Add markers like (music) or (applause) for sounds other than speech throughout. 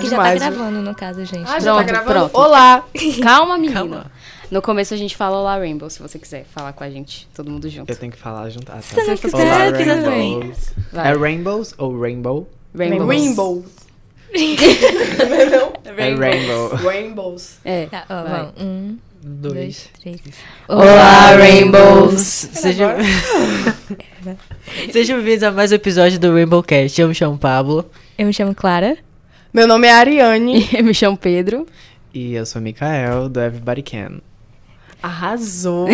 Que já tá gravando, no caso, gente. Ah, já tá Pronto, gravando? pronto. Olá! (laughs) Calma, menina. Calma. No começo a gente fala Olá Rainbow, se você quiser falar com a gente, todo mundo junto. Eu tenho que falar junto. Ah, tá. Se quiser, Olá, quiser. Rainbows. Vai. É Rainbows ou Rainbow? Rainbows. Rainbow. (laughs) É Rainbow. Rainbows. É. Tá, ó, vai. Um, Dois. dois, três. Olá, Rainbows. Sejam... Sejam bem-vindos a mais um episódio do Rainbow Cast. Eu me chamo Pablo. Eu me chamo Clara. Meu nome é Ariane. (laughs) Eu me chamo Pedro. E eu sou Mikael, do Everybody Can. Arrasou.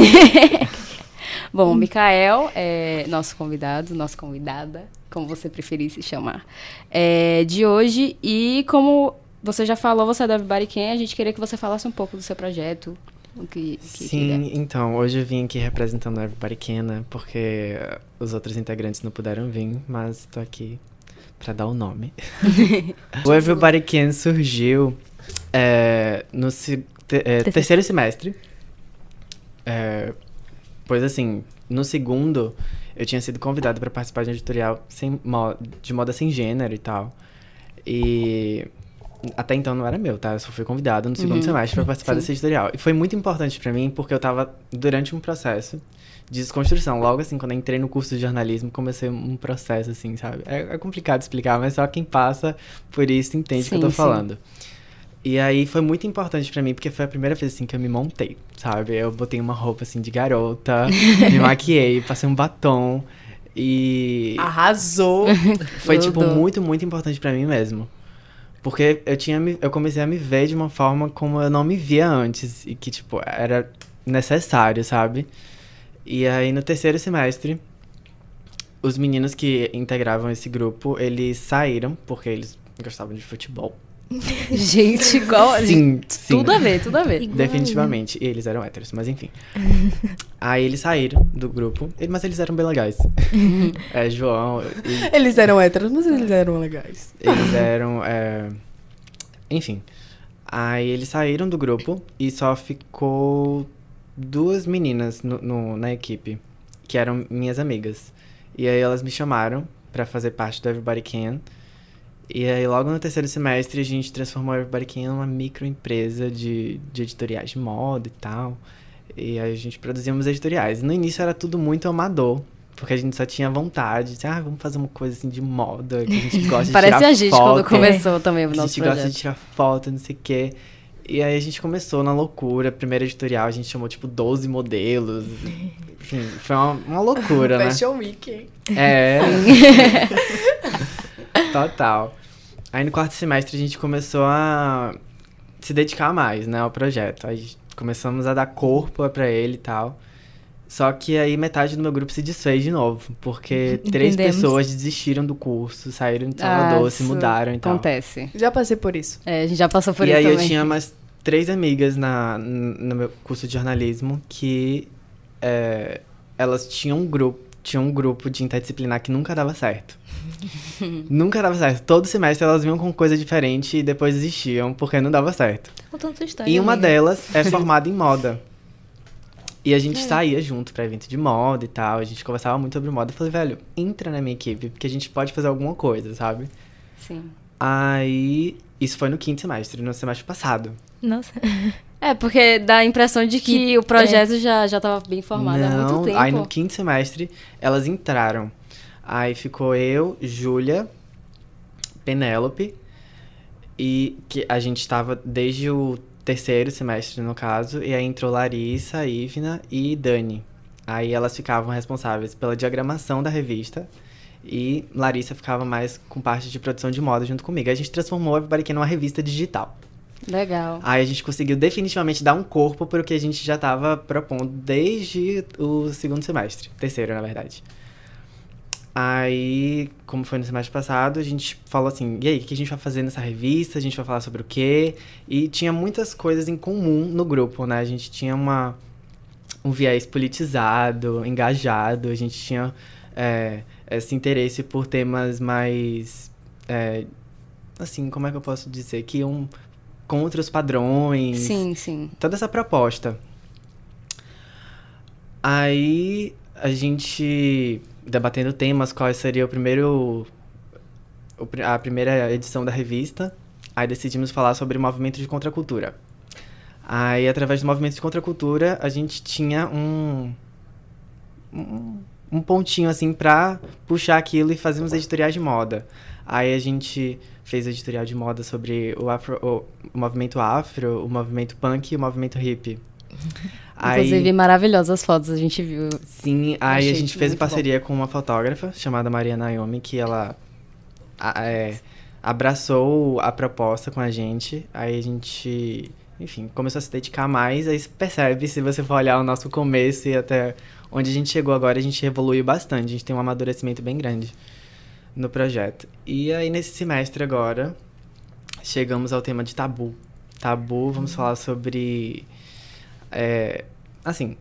(laughs) Bom, o Mikael é nosso convidado, nossa convidada, como você preferir se chamar, é, de hoje. E como você já falou, você é do Everybody Can, a gente queria que você falasse um pouco do seu projeto. O que, que Sim, então, hoje eu vim aqui representando o Everybody Can, né? Porque os outros integrantes não puderam vir, mas tô aqui pra dar o nome. (laughs) o Everybody Can surgiu é, no se- te- é, terceiro semestre. É, pois assim, no segundo, eu tinha sido convidado pra participar de um editorial sem de moda sem gênero e tal. E até então não era meu, tá? Eu só fui convidado no segundo Uhum. semestre pra participar Sim. desse editorial. E foi muito importante pra mim porque eu tava durante um processo de desconstrução. Logo assim, quando eu entrei no curso de jornalismo, comecei um processo assim, sabe? É, é complicado explicar, mas só quem passa por isso entende o que eu tô sim. falando. E aí foi muito importante pra mim, porque foi a primeira vez assim que eu me montei, sabe? Eu botei uma roupa assim de garota, (laughs) me maquiei, passei um batom e Arrasou. foi tipo muito, muito importante pra mim mesmo. Porque eu tinha eu comecei a me ver de uma forma como eu não me via antes e que tipo era necessário, sabe? E aí no terceiro semestre os meninos que integravam esse grupo, eles saíram porque eles gostavam de futebol. (laughs) Gente, igual. Sim, sim. Tudo a ver, tudo a ver. Definitivamente. E eles eram héteros, mas enfim. (laughs) Aí eles saíram do grupo, e- mas eles eram bem legais. (laughs) é, João, e- Eles eram héteros, mas eles eram legais. eles eram. é, Enfim. Aí eles saíram do grupo e só ficou duas meninas no, no- na equipe, que eram minhas amigas. E aí elas me chamaram pra fazer parte do Everybody Can. E aí logo no terceiro semestre a gente transformou o Everybody Can numa microempresa de, de editoriais de moda e tal. E aí a gente produzíamos editoriais. No início era tudo muito amador. Porque a gente só tinha vontade de, ah, vamos fazer uma coisa assim de moda, que a gente (laughs) gosta de Parece tirar a gente foto. quando começou também o A nosso gente gosta de projeto. tirar foto, não sei o quê. E aí a gente começou na loucura. Primeiro editorial, a gente chamou tipo 12 modelos. Enfim, foi uma, uma loucura, (laughs) né? Fashion Week, hein? É. (laughs) Total. Aí no quarto semestre a gente começou a se dedicar mais, né, ao projeto. Aí começamos a dar corpo pra ele e tal. Só que aí metade do meu grupo se desfez de novo, porque (laughs) três Entendemos. pessoas desistiram do curso, saíram de Salvador, Ah, se mudaram e tal. Acontece. Já passei por isso. É, a gente já passou por e isso aí também. eu tinha umas três amigas na, no meu curso de jornalismo que é, elas tinham um grupo, tinham um grupo de interdisciplinar que nunca dava certo. (laughs) nunca dava certo. Todo semestre elas vinham com coisa diferente e depois desistiam porque não dava certo. Contando sua história. E uma amiga. delas é formada em moda. E a gente É. saía junto pra evento de moda e tal. A gente conversava muito sobre moda. Eu falei, velho, entra na minha equipe, porque a gente pode fazer alguma coisa, sabe? Sim. Aí. Isso foi no quinto semestre, no semestre passado. Nossa. É, porque dá a impressão de que, Que- o projeto já, já tava bem formado há muito tempo. Aí no quinto semestre elas entraram. Aí ficou eu, Júlia, Penélope e que a gente tava desde o terceiro semestre no caso, e aí entrou Larissa, Ivna e Dani. Aí elas ficavam responsáveis pela diagramação da revista e Larissa ficava mais com parte de produção de moda junto comigo. Aí a gente transformou a Can numa revista digital. Legal. Aí a gente conseguiu definitivamente dar um corpo para o que a gente já estava propondo desde o segundo semestre. Terceiro, na verdade. Aí, como foi no semestre passado, a gente falou assim: e aí, o que a gente vai fazer nessa revista? A gente vai falar sobre o quê? E tinha muitas coisas em comum no grupo, né? A gente tinha uma, um viés politizado, engajado, a gente tinha é, esse interesse por temas mais. é, assim, como é que eu posso dizer? Que um contra os padrões. Sim, sim. Toda essa proposta. Aí a gente debatendo temas, qual seria o primeiro o a primeira edição da revista. Aí decidimos falar sobre o movimento de contracultura. Aí, através do movimento de contracultura, a gente tinha um, um, um pontinho, assim, pra puxar aquilo e fazer uns editoriais de moda. Aí a gente fez editorial de moda sobre o, afro, o, o movimento afro, o movimento punk e o movimento hippie. (laughs) Inclusive, maravilhosas fotos a gente viu. Sim, aí a gente fez parceria com uma fotógrafa chamada Maria Naomi, que ela a- é, abraçou a proposta com a gente. Aí a gente, enfim, começou a se dedicar mais. Aí você percebe, se você for olhar o nosso começo e até onde a gente chegou agora, a gente evoluiu bastante. A gente tem um amadurecimento bem grande no projeto. E aí, nesse semestre agora, chegamos ao tema de tabu. Tabu, vamos falar sobre. É, assim,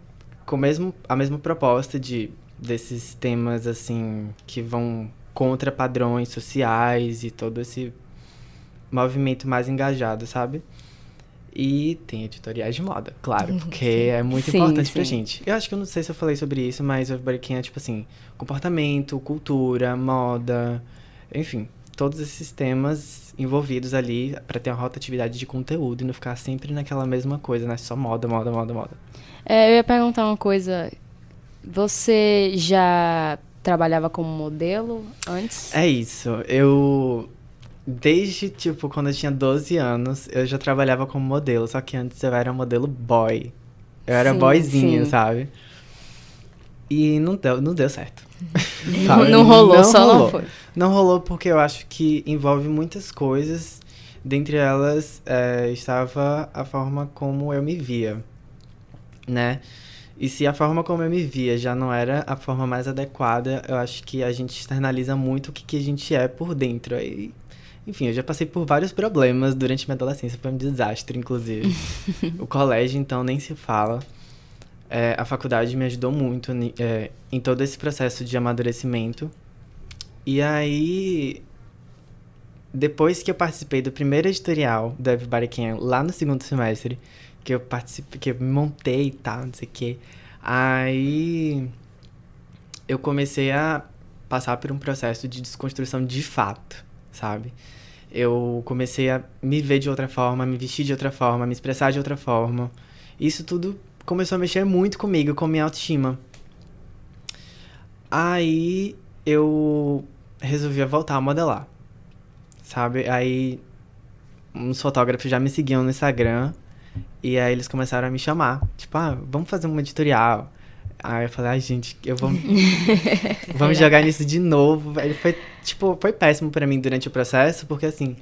com mesmo, a mesma proposta de desses temas assim que vão contra padrões sociais e todo esse movimento mais engajado, sabe? E tem editoriais de moda, claro, porque é muito Sim, importante pra sim. gente. Eu acho que eu não sei se eu falei sobre isso, mas o Can é tipo assim, comportamento, cultura, moda, enfim, todos esses temas envolvidos ali pra ter uma rotatividade de conteúdo e não ficar sempre naquela mesma coisa, né? Só moda, moda, moda, moda. É, eu ia perguntar uma coisa. Você já trabalhava como modelo antes? É isso. Eu. Desde, tipo, quando eu tinha 12 anos, eu já trabalhava como modelo. Só que antes eu era modelo boy. Eu era Sim, boyzinho, sim. sabe? E não deu, não deu certo. (laughs) Não, Sabe? não rolou, só não rolou. foi. Não rolou porque eu acho que envolve muitas coisas. Dentre elas, é, estava a forma como eu me via, né? E se a forma como eu me via já não era a forma mais adequada, eu acho que a gente externaliza muito o que, que a gente é por dentro. Aí, enfim, eu já passei por vários problemas durante minha adolescência, foi um desastre, inclusive. (laughs) o colégio, então, nem se fala. É, a faculdade me ajudou muito é, em todo esse processo de amadurecimento. E aí, depois que eu participei do primeiro editorial do Everybody Can, lá no segundo semestre, que eu participei, que eu me montei e tal, não sei o quê, aí eu comecei a passar por um processo de desconstrução de fato, sabe? Eu comecei a me ver de outra forma, me vestir de outra forma, me expressar de outra forma. Isso tudo começou a mexer muito comigo, com minha autoestima. Aí eu resolvi voltar a modelar, sabe? Aí uns fotógrafos já me seguiam no Instagram e aí eles começaram a me chamar, tipo, ah, vamos fazer um editorial. Aí eu falei, ai gente, eu vou (laughs) vamos jogar nisso de novo. Aí foi, tipo, foi péssimo pra mim durante o processo, porque assim,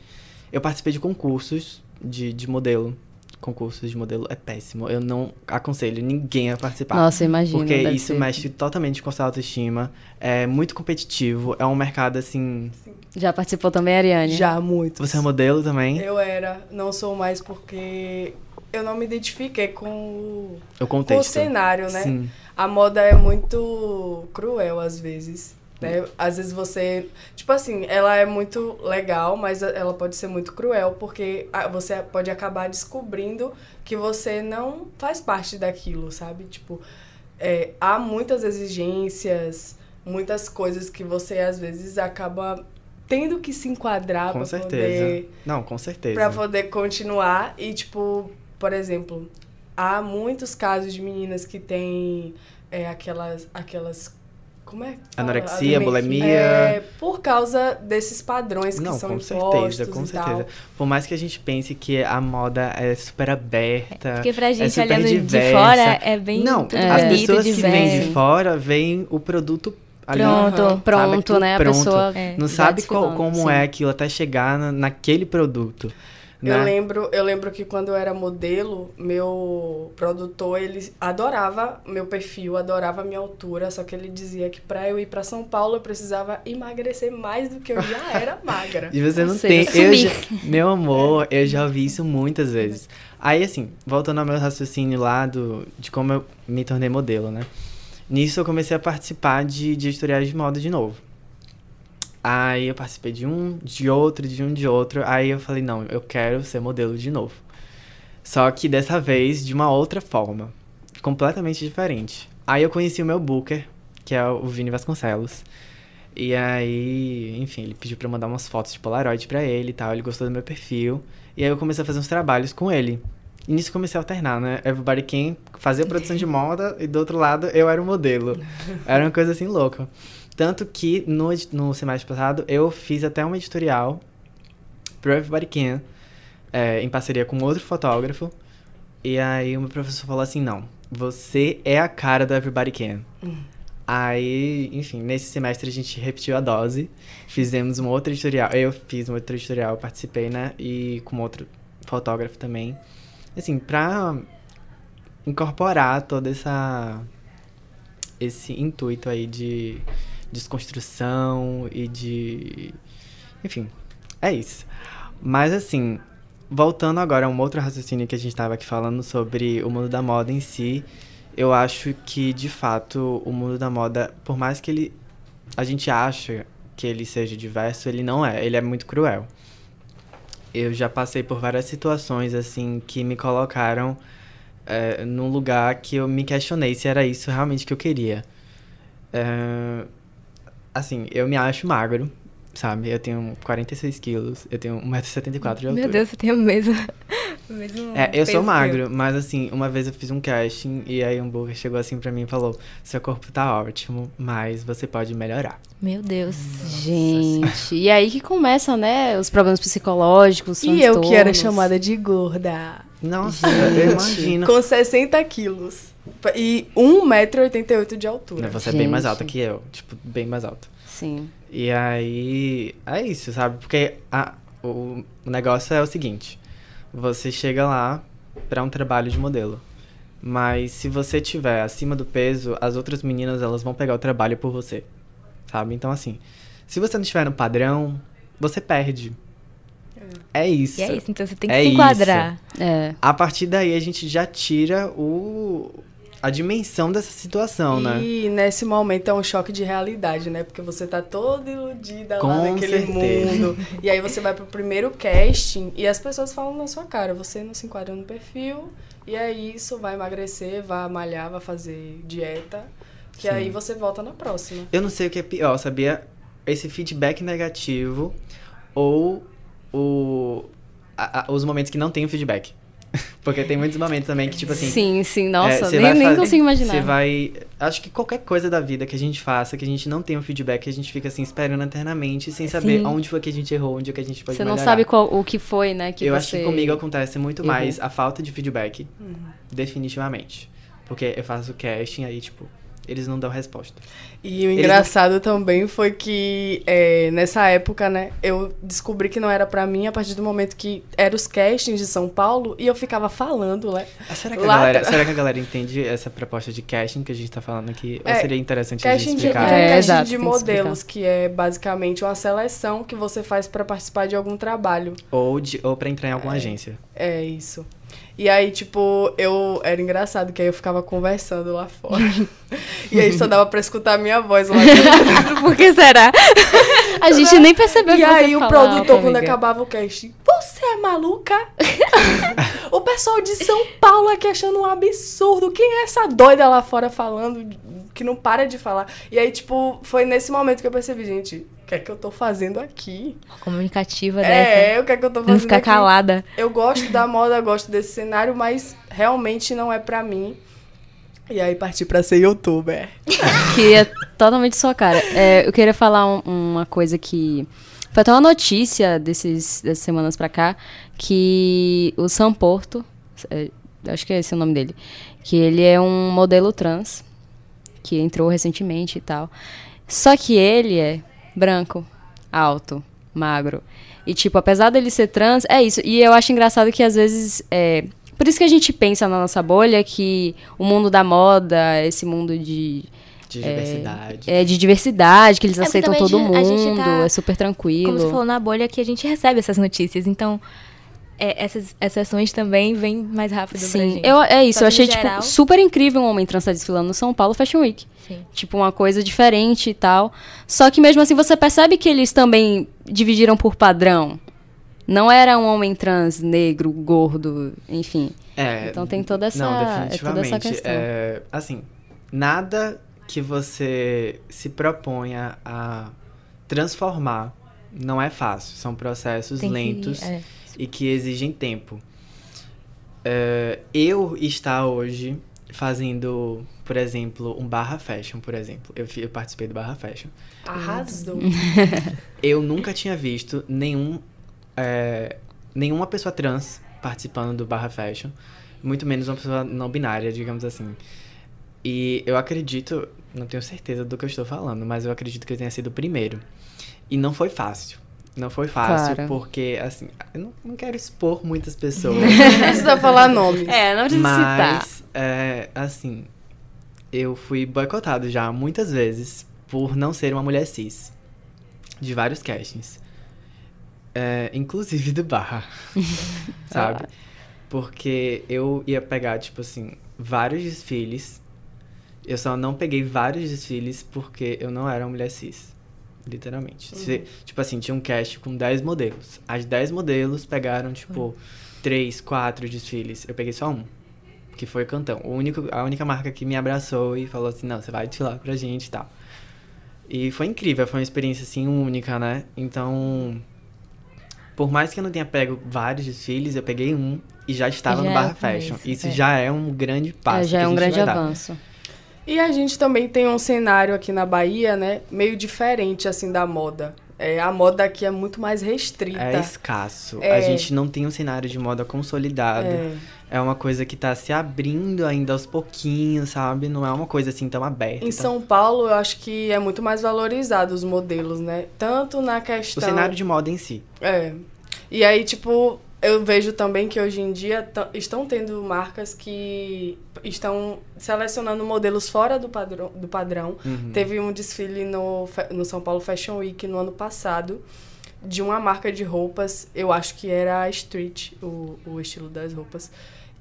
eu participei de concursos de, de modelo. Concursos de modelo é péssimo. Eu não aconselho ninguém a participar. Nossa, imagina. Porque isso ser- mexe totalmente com a sua autoestima. É muito competitivo. É um mercado assim. Já participou também, Ariane? Já muito. Você é modelo também? Eu era, não sou mais porque eu não me identifiquei com o, O com o contexto. cenário, né? Sim. A moda é muito cruel às vezes. Né? Às vezes você. Tipo assim, ela é muito legal, mas ela pode ser muito cruel, porque você pode acabar descobrindo que você não faz parte daquilo, sabe? Tipo, é, há muitas exigências, muitas coisas que você às vezes acaba tendo que se enquadrar Com para certeza. poder Não, com certeza. Pra poder continuar e tipo, por exemplo, há muitos casos de meninas que têm é, aquelas aquelas como é? Anorexia, Aliment- bulimia. É, por causa desses padrões que Não, são com certeza, com e tal. certeza. Por mais que a gente pense que a moda é super aberta. Porque pra gente, super olhando de diversa. fora, é bem Não, tudo as pessoas que vêm de fora veem o produto ali. Pronto. Aham. Pronto, né? A pronto. pessoa É. Não sabe qual- como sim. é aquilo até chegar na- naquele produto. Eu né? lembro, eu lembro que quando eu era modelo, meu produtor, ele adorava meu perfil, adorava a minha altura, só que ele dizia que pra eu ir pra São Paulo eu precisava emagrecer mais do que eu já (laughs) era magra. E você Ou não seja, tem. Eu já- (laughs) meu amor, eu já ouvi isso muitas vezes. Aí, assim, voltando ao meu raciocínio lá do, de como eu me tornei modelo, né? Nisso eu comecei a participar de, de editoriais de moda de novo. Aí eu participei de um, de outro, de um, de outro. Aí eu falei, não, eu quero ser modelo de novo. Só que dessa vez de uma outra forma. Completamente diferente. Aí eu conheci o meu booker, que é o Vini Vasconcelos. E aí, enfim, ele pediu pra eu mandar umas fotos de Polaroid pra ele e tal. Ele gostou do meu perfil. E aí eu comecei a fazer uns trabalhos com ele. E nisso comecei a alternar, né? Everybody Can fazia produção de moda e do outro lado eu era o modelo. (laughs) Era uma coisa assim louca. Tanto que no, no semestre passado eu fiz até um editorial pro Everybody Can, é, em parceria com outro fotógrafo. E aí o meu professor falou assim: não, você é a cara do Everybody Can. Aí, enfim, nesse semestre a gente repetiu a dose, fizemos um outro editorial. Eu fiz um outro editorial, participei, né? E com outro fotógrafo também. Assim, pra incorporar toda essa. esse intuito aí de desconstrução e de. Enfim, é isso. Mas assim, voltando agora a um outro raciocínio que a gente estava aqui falando sobre o mundo da moda em si, eu acho que de fato o mundo da moda, por mais que ele a gente acha que ele seja diverso, ele não é, ele é muito cruel. Eu já passei por várias situações assim que me colocaram é, num lugar que eu me questionei se era isso realmente que eu queria. É, assim, eu me acho magro, sabe? Eu tenho 46 quilos, eu tenho 1,74m de altura. Meu Deus, você tem o mesmo. (laughs) o mesmo É, eu peso sou magro, mas assim, uma vez eu fiz um casting e aí um burger chegou assim pra mim e falou: Seu corpo tá ótimo, mas você pode melhorar. Meu Deus. Gente, e aí que começam, né, os problemas psicológicos, E eu que era chamada de gorda. Nossa, eu imagino. Com 60 quilos. E 1,88m de altura. Você é bem mais Gente. alta que eu, tipo, bem mais alta. Sim. E aí, é isso, sabe? Porque a, o, o negócio é o seguinte: você chega lá pra um trabalho de modelo. Mas se você tiver acima do peso, as outras meninas elas vão pegar o trabalho por você. Sabe? Então, assim, se você não estiver no padrão, você perde. É isso. E é isso, então você tem que É se enquadrar. É. A partir daí a gente já tira o a dimensão dessa situação, né? E nesse momento é um choque de realidade, né? Porque você tá toda iludida lá Com naquele certeza. mundo. E aí você vai pro primeiro casting e as pessoas falam na sua cara, você não se enquadra no perfil, e aí isso vai emagrecer, vai malhar, vai fazer dieta. Que Sim. aí você volta na próxima. Eu não sei o que é pior, sabia? Esse feedback negativo ou o, a- a- os momentos que não tem o feedback. (laughs) Porque tem muitos momentos também que, tipo assim. sim, sim, nossa, é, você nem, vai nem fa- consigo imaginar. Você vai. Acho que qualquer coisa da vida que a gente faça, que a gente não tem um feedback, a gente fica assim, esperando eternamente, sem saber Sim. onde foi que a gente errou, onde é que a gente pode Você não melhorar. sabe qual, o que foi, né, que Eu você... acho que comigo acontece muito errou. mais a falta de feedback, Uhum. definitivamente. Porque eu faço casting aí, tipo, eles não dão resposta. E o engraçado também foi que é, nessa época, né, eu descobri que não era pra mim a partir do momento que eram os castings de São Paulo e eu ficava falando, né? Ah, será, que galera, será que a galera entende essa proposta de casting que a gente tá falando aqui? Ou É, seria interessante a gente de, explicar? tem É, casting exato, de tem que modelos, que é basicamente uma seleção que você faz pra participar de algum trabalho. Ou, de, ou pra entrar em alguma agência. É isso. E aí, tipo, eu. Era engraçado que aí eu ficava conversando lá fora. e aí só dava pra escutar a minha voz lá dentro. (laughs) Por que será? A gente nem percebeu E que aí o produtor, quando acabava o casting, você é maluca? o pessoal de São Paulo aqui achando um absurdo. Quem é essa doida lá fora falando, que não para de falar? E aí, tipo, foi nesse momento que eu percebi, gente, o que é que eu tô fazendo aqui? Comunicativa dessa. É, o que é que eu tô fazendo Não ficar aqui? calada. Eu gosto da moda, gosto desse cenário, mas realmente não é pra mim. E aí parti pra ser youtuber. (laughs) Que é totalmente sua cara. É, eu queria falar um- uma coisa que. Foi até uma notícia desses, dessas semanas pra cá, que o Sam Porto, é, acho que é esse o nome dele, que ele é um modelo trans, que entrou recentemente e tal. Só que ele é branco, alto, magro. E, tipo, apesar dele ser trans, é isso. E eu acho engraçado que às vezes. É, por isso que a gente pensa na nossa bolha que o mundo da moda, esse mundo de, De diversidade. é, de diversidade, que eles É, aceitam todo mundo, gente tá- é super tranquilo. Como você falou na bolha, que a gente recebe essas notícias. Então, é, essas exceções também vêm mais rápido pra Sim, gente. eu, é isso. Só Eu que, achei, tipo, geral- super incrível um homem trans estar desfilando no São Paulo Fashion Week. Sim. Tipo, uma coisa diferente e tal. Só que mesmo assim você percebe que eles também dividiram por padrão. Não era um homem trans, negro, gordo, enfim. É, Então tem toda essa, Não, é toda definitivamente. essa questão. é, assim, nada que você se proponha a transformar não é fácil. São processos Tem que- lentos é. E que exigem tempo. É, eu estar hoje fazendo, por exemplo, um barra fashion, por exemplo. Eu, eu participei do barra fashion. Arrasou. (laughs) Eu nunca tinha visto nenhum, é, nenhuma pessoa trans participando do Barra Fashion, muito menos uma pessoa não binária, digamos assim. E eu acredito, não tenho certeza do que eu estou falando, mas eu acredito que eu tenha sido o primeiro. E não foi fácil. Não foi fácil, Claro. porque, assim, eu não, não quero expor muitas pessoas. (laughs) Não precisa falar (laughs) nomes. É, não precisa citar. Mas, é, assim, eu fui boicotado já muitas vezes por não ser uma mulher cis. De vários castings. É, inclusive do Barra. (laughs) sabe? Porque eu ia pegar, tipo assim, vários desfiles. Eu só não peguei vários desfiles porque eu não era uma mulher cis. Literalmente. Se- tipo assim, tinha um cast com 10 modelos. As 10 modelos pegaram, tipo, 3, 4 desfiles. Eu peguei só um. Que foi o Cantão. O único, a única marca que me abraçou e falou assim, não, você vai desfilar pra gente e tal. E foi incrível, foi uma experiência, assim, única, né? Então, por mais que eu não tenha pego vários desfiles, eu peguei um e já estava Já no é Barra um Fashion. começo, Isso é. já é um grande passo. É, já é um grande vai dar. E a gente também tem um cenário aqui na Bahia, né? Meio diferente, assim, da moda. É, a moda aqui é muito mais restrita. É escasso. É. A gente não tem um cenário de moda consolidado. É. É uma coisa que tá se abrindo ainda aos pouquinhos, sabe? Não é uma coisa assim tão aberta. Em São Paulo, eu acho que é muito mais valorizado os modelos, né? Tanto na O questão... cenário de moda em si. É. E aí, tipo, eu vejo também que hoje em dia estão tendo marcas que estão selecionando modelos fora do padrão. Do padrão. Uhum. Teve um desfile no, no São Paulo Fashion Week no ano passado de uma marca de roupas, eu acho que era a Street, o, o estilo das roupas.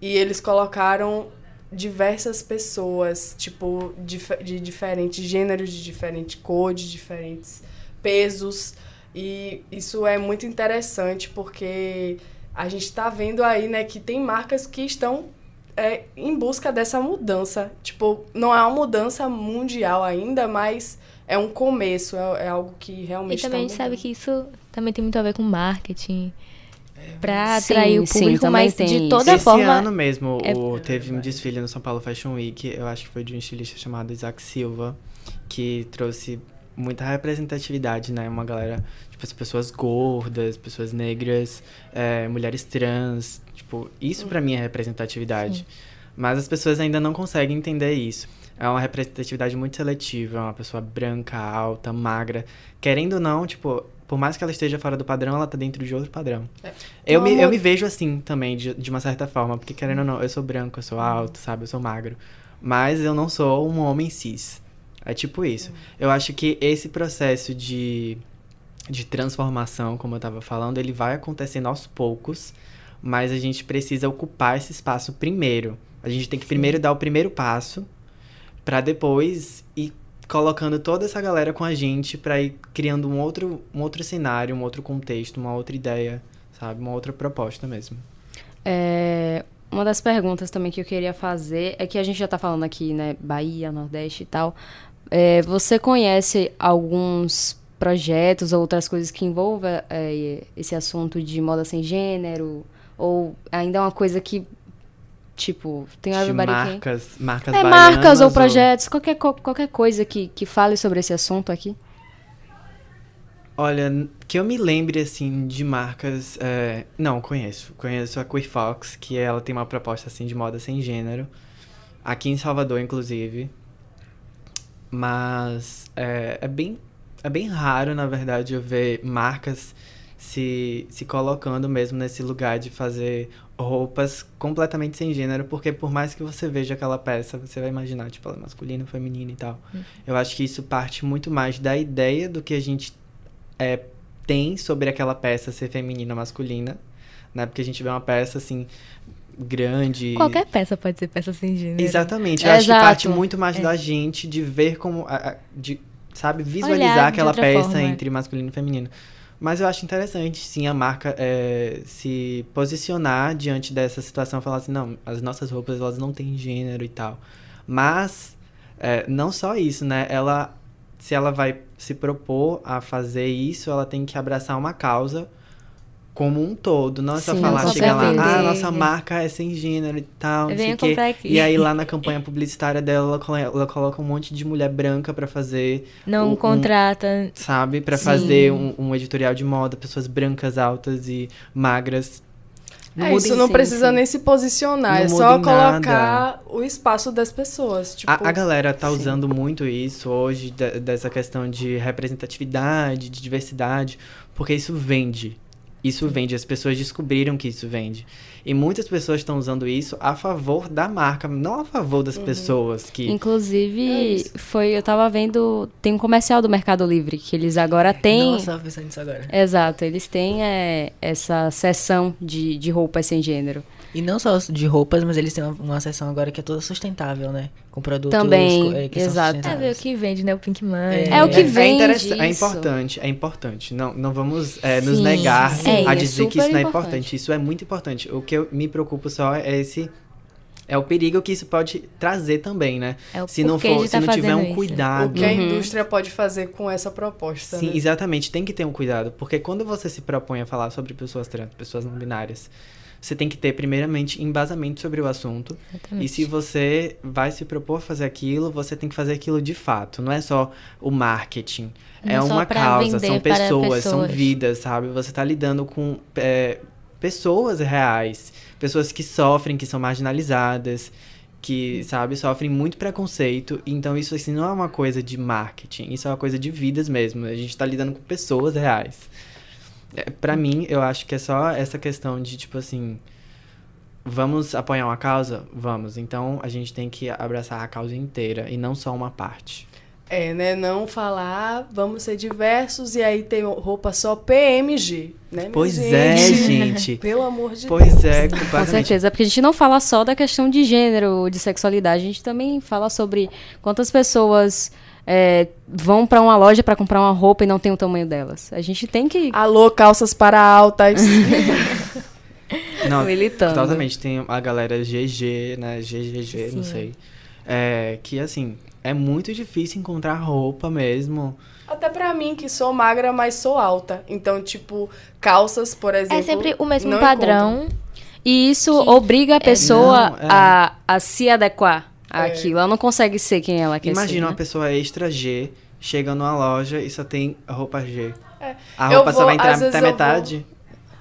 E eles colocaram diversas pessoas, tipo, dif- de diferentes gêneros, de diferentes cores, diferentes pesos. E isso é muito interessante porque a gente está vendo aí, né, que tem marcas que estão é, em busca dessa mudança. Tipo, não é uma mudança mundial ainda, mas é um começo, é, é algo que E realmente também a gente tá sabe mudando. que isso também tem muito a ver com marketing. É, Pra Sim, atrair o público, também mas de isso. toda Esse forma. ano mesmo, é- o- teve um desfile no São Paulo Fashion Week, eu acho que foi de um estilista chamado Isaac Silva, que trouxe muita representatividade, né? Uma galera, pessoas gordas, pessoas negras, é, mulheres trans, tipo, isso pra mim é representatividade. Mas as pessoas ainda não conseguem entender isso. É uma representatividade muito seletiva, é uma pessoa branca, alta, magra. Querendo ou não, tipo, por mais que ela esteja fora do padrão, ela tá dentro de outro padrão. Eu, Uma me, eu me vejo assim também, de, de uma certa forma, porque querendo ou não, eu sou branco, eu sou alto, sabe? Eu sou magro. Mas eu não sou um homem cis. É tipo isso. Eu acho que esse processo de, de transformação, como eu tava falando, ele vai acontecendo aos poucos, mas a gente precisa ocupar esse espaço primeiro. A gente tem que primeiro dar o primeiro passo, pra depois ir colocando toda essa galera com a gente pra ir criando um outro, um outro cenário, um outro contexto, uma outra ideia, sabe? Uma outra proposta mesmo. É, uma das perguntas também que eu queria fazer é que a gente já tá falando aqui, né, Bahia, Nordeste e tal. É, você conhece alguns projetos ou outras coisas que envolvam é, esse assunto de moda sem gênero? Ou ainda é uma coisa que, tipo, tem a marcas, marcas É marcas ou projetos, qualquer, co- qualquer coisa que, que fale sobre esse assunto aqui. Olha, que eu me lembre, assim, de marcas... é, Não, conheço. Conheço a Queer Fox, que ela tem uma proposta, assim, de moda sem gênero. Aqui em Salvador, inclusive. Mas é, é bem, é bem raro, na verdade, eu ver marcas se, se colocando mesmo nesse lugar de fazer roupas completamente sem gênero, porque por mais que você veja aquela peça, você vai imaginar, tipo, ela é masculina, feminina e tal. Eu acho que isso parte muito mais da ideia do que a gente é, tem sobre aquela peça ser feminina ou masculina, né? Porque a gente vê uma peça, assim, grande... Qualquer peça pode ser peça sem gênero. Exatamente. Eu É, acho que parte exato. muito mais É. da gente de ver como. de, sabe, visualizar Olhar aquela peça forma, é. entre masculino e feminino. Mas eu acho interessante, sim, a marca é, se posicionar diante dessa situação e falar assim, não, as nossas roupas elas não têm gênero e tal. Mas é, não só isso, né? Ela. Se ela vai se propor a fazer isso, ela tem que abraçar uma causa como um todo. Não é só Sim, falar, chegar lá, ah, nossa marca é sem gênero e tal, não sei o quê. aqui. E aí lá na (laughs) campanha publicitária dela, ela, colo- ela coloca um monte de mulher branca pra fazer, Não um- contrata. sabe? Pra Sim. fazer um, um editorial de moda, pessoas brancas, altas e magras. É, muda isso não si, precisa sim. nem se posicionar, Não é só colocar o espaço das pessoas. Tipo, A, a galera tá sim. usando muito isso hoje, de- dessa questão de representatividade, de diversidade, porque isso vende. Isso vende, as pessoas descobriram que isso vende. E muitas pessoas estão usando isso a favor da marca, não a favor das pessoas que. É Inclusive, isso. foi, eu tava vendo, tem um comercial do Mercado Livre, que eles agora têm. Nossa, tava pensando nisso agora. Exato, eles têm é, essa seção de, de roupas sem gênero. E não só de roupas, mas eles têm uma, uma seção agora que é toda sustentável, né? Com produtos Também, eh, que são exato. É o que vende, né? O Pink Money. É. É o que É vende É isso. importante, é importante. Não, não vamos é, nos negar sim, a é dizer que isso não é importante. importante. Isso é muito importante. O que eu me preocupo só é esse. É o perigo que isso pode trazer também, né? É o se não for, de se tá não tiver um isso. cuidado. o que a Uhum. indústria pode fazer com essa proposta. Sim, né? exatamente. Tem que ter um cuidado. Porque quando você se propõe a falar sobre pessoas trans, pessoas não binárias, você tem que ter, primeiramente, embasamento sobre o assunto. Exatamente. E se você vai se propor a fazer aquilo, você tem que fazer aquilo de fato. Não é só o marketing. Não é é uma causa, são para pessoas, são pessoas. vidas, sabe? Você tá lidando com é, pessoas reais. Pessoas que sofrem, que são marginalizadas. Que, sabe, sofrem muito preconceito. Então, isso, assim, não é uma coisa de marketing. Isso é uma coisa de vidas mesmo. A gente tá lidando com pessoas reais. É, pra mim, eu acho que é só essa questão de, tipo assim... Vamos apoiar uma causa? Vamos. Então, a gente tem que abraçar a causa inteira e não só uma parte. É, né? Não falar, vamos ser diversos e aí tem roupa só PMG, né? Pois é, gente? (laughs) gente. Pelo amor de Pois Deus. é, Com certeza, porque a gente não fala só da questão de gênero, de sexualidade, a gente também fala sobre quantas pessoas é, vão pra uma loja pra comprar uma roupa e não tem o tamanho delas. A gente tem que Alô, calças para altas. (laughs) Não, militando. totalmente. Tem a galera GG, né? GGG, não Sim. sei. É, que, assim, é muito difícil encontrar roupa mesmo. Até pra mim, que sou magra, mas sou alta. Então, tipo, calças, por exemplo. É sempre o mesmo não padrão. E isso Que- obriga a pessoa Não, é. a, a se adequar É. àquilo. Ela não consegue ser quem ela quer Imagina ser. uma né? pessoa extra G, chega numa loja e só tem roupa G. É. A Eu roupa só vou- vai entrar às vezes até eu metade.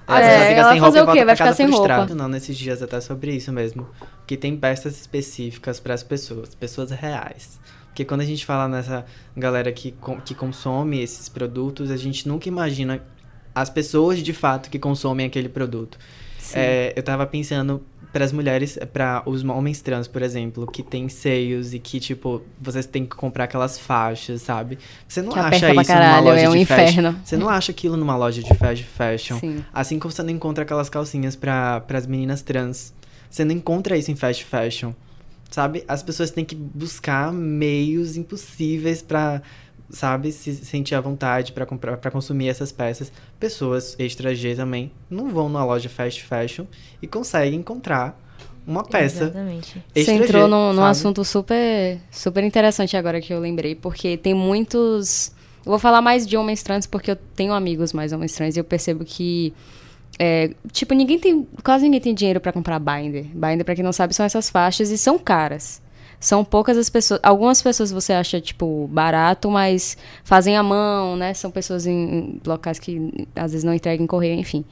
É, você só fica ela sem vai roupa e o volta quê? Vai pra ficar sem frustrado. roupa. Não, nesses dias até sobre isso mesmo. Que tem peças específicas para as pessoas, pessoas reais. Porque quando a gente fala nessa galera que, com- que consome esses produtos, a gente nunca imagina as pessoas de fato que consomem aquele produto. É, eu tava pensando para as mulheres, para os homens trans, por exemplo, que tem seios e que, tipo, vocês têm que comprar aquelas faixas, sabe? Você não Que acha isso numa caralho, loja é um de fashion. inferno. Você não acha aquilo numa loja de fast fashion. Sim. Assim como você não encontra aquelas calcinhas para as meninas trans. Você não encontra isso em fast fashion. Sabe? As pessoas têm que buscar meios impossíveis pra, sabe, se sentir à vontade pra comprar, para consumir essas peças. Pessoas extra G também não vão numa loja fast fashion e conseguem encontrar uma peça Exatamente. Você entrou G, num, num assunto super, super interessante agora que eu lembrei, porque tem muitos. Eu vou falar mais de homens trans porque eu tenho amigos mais homens trans e eu percebo que. é, tipo, ninguém tem. Quase ninguém tem dinheiro pra comprar binder. Binder, pra quem não sabe, são essas faixas e são caras. São poucas as pessoas. Algumas pessoas você acha, tipo, barato, mas fazem à mão, né? São pessoas em, em locais que às vezes não entregam em correio, enfim.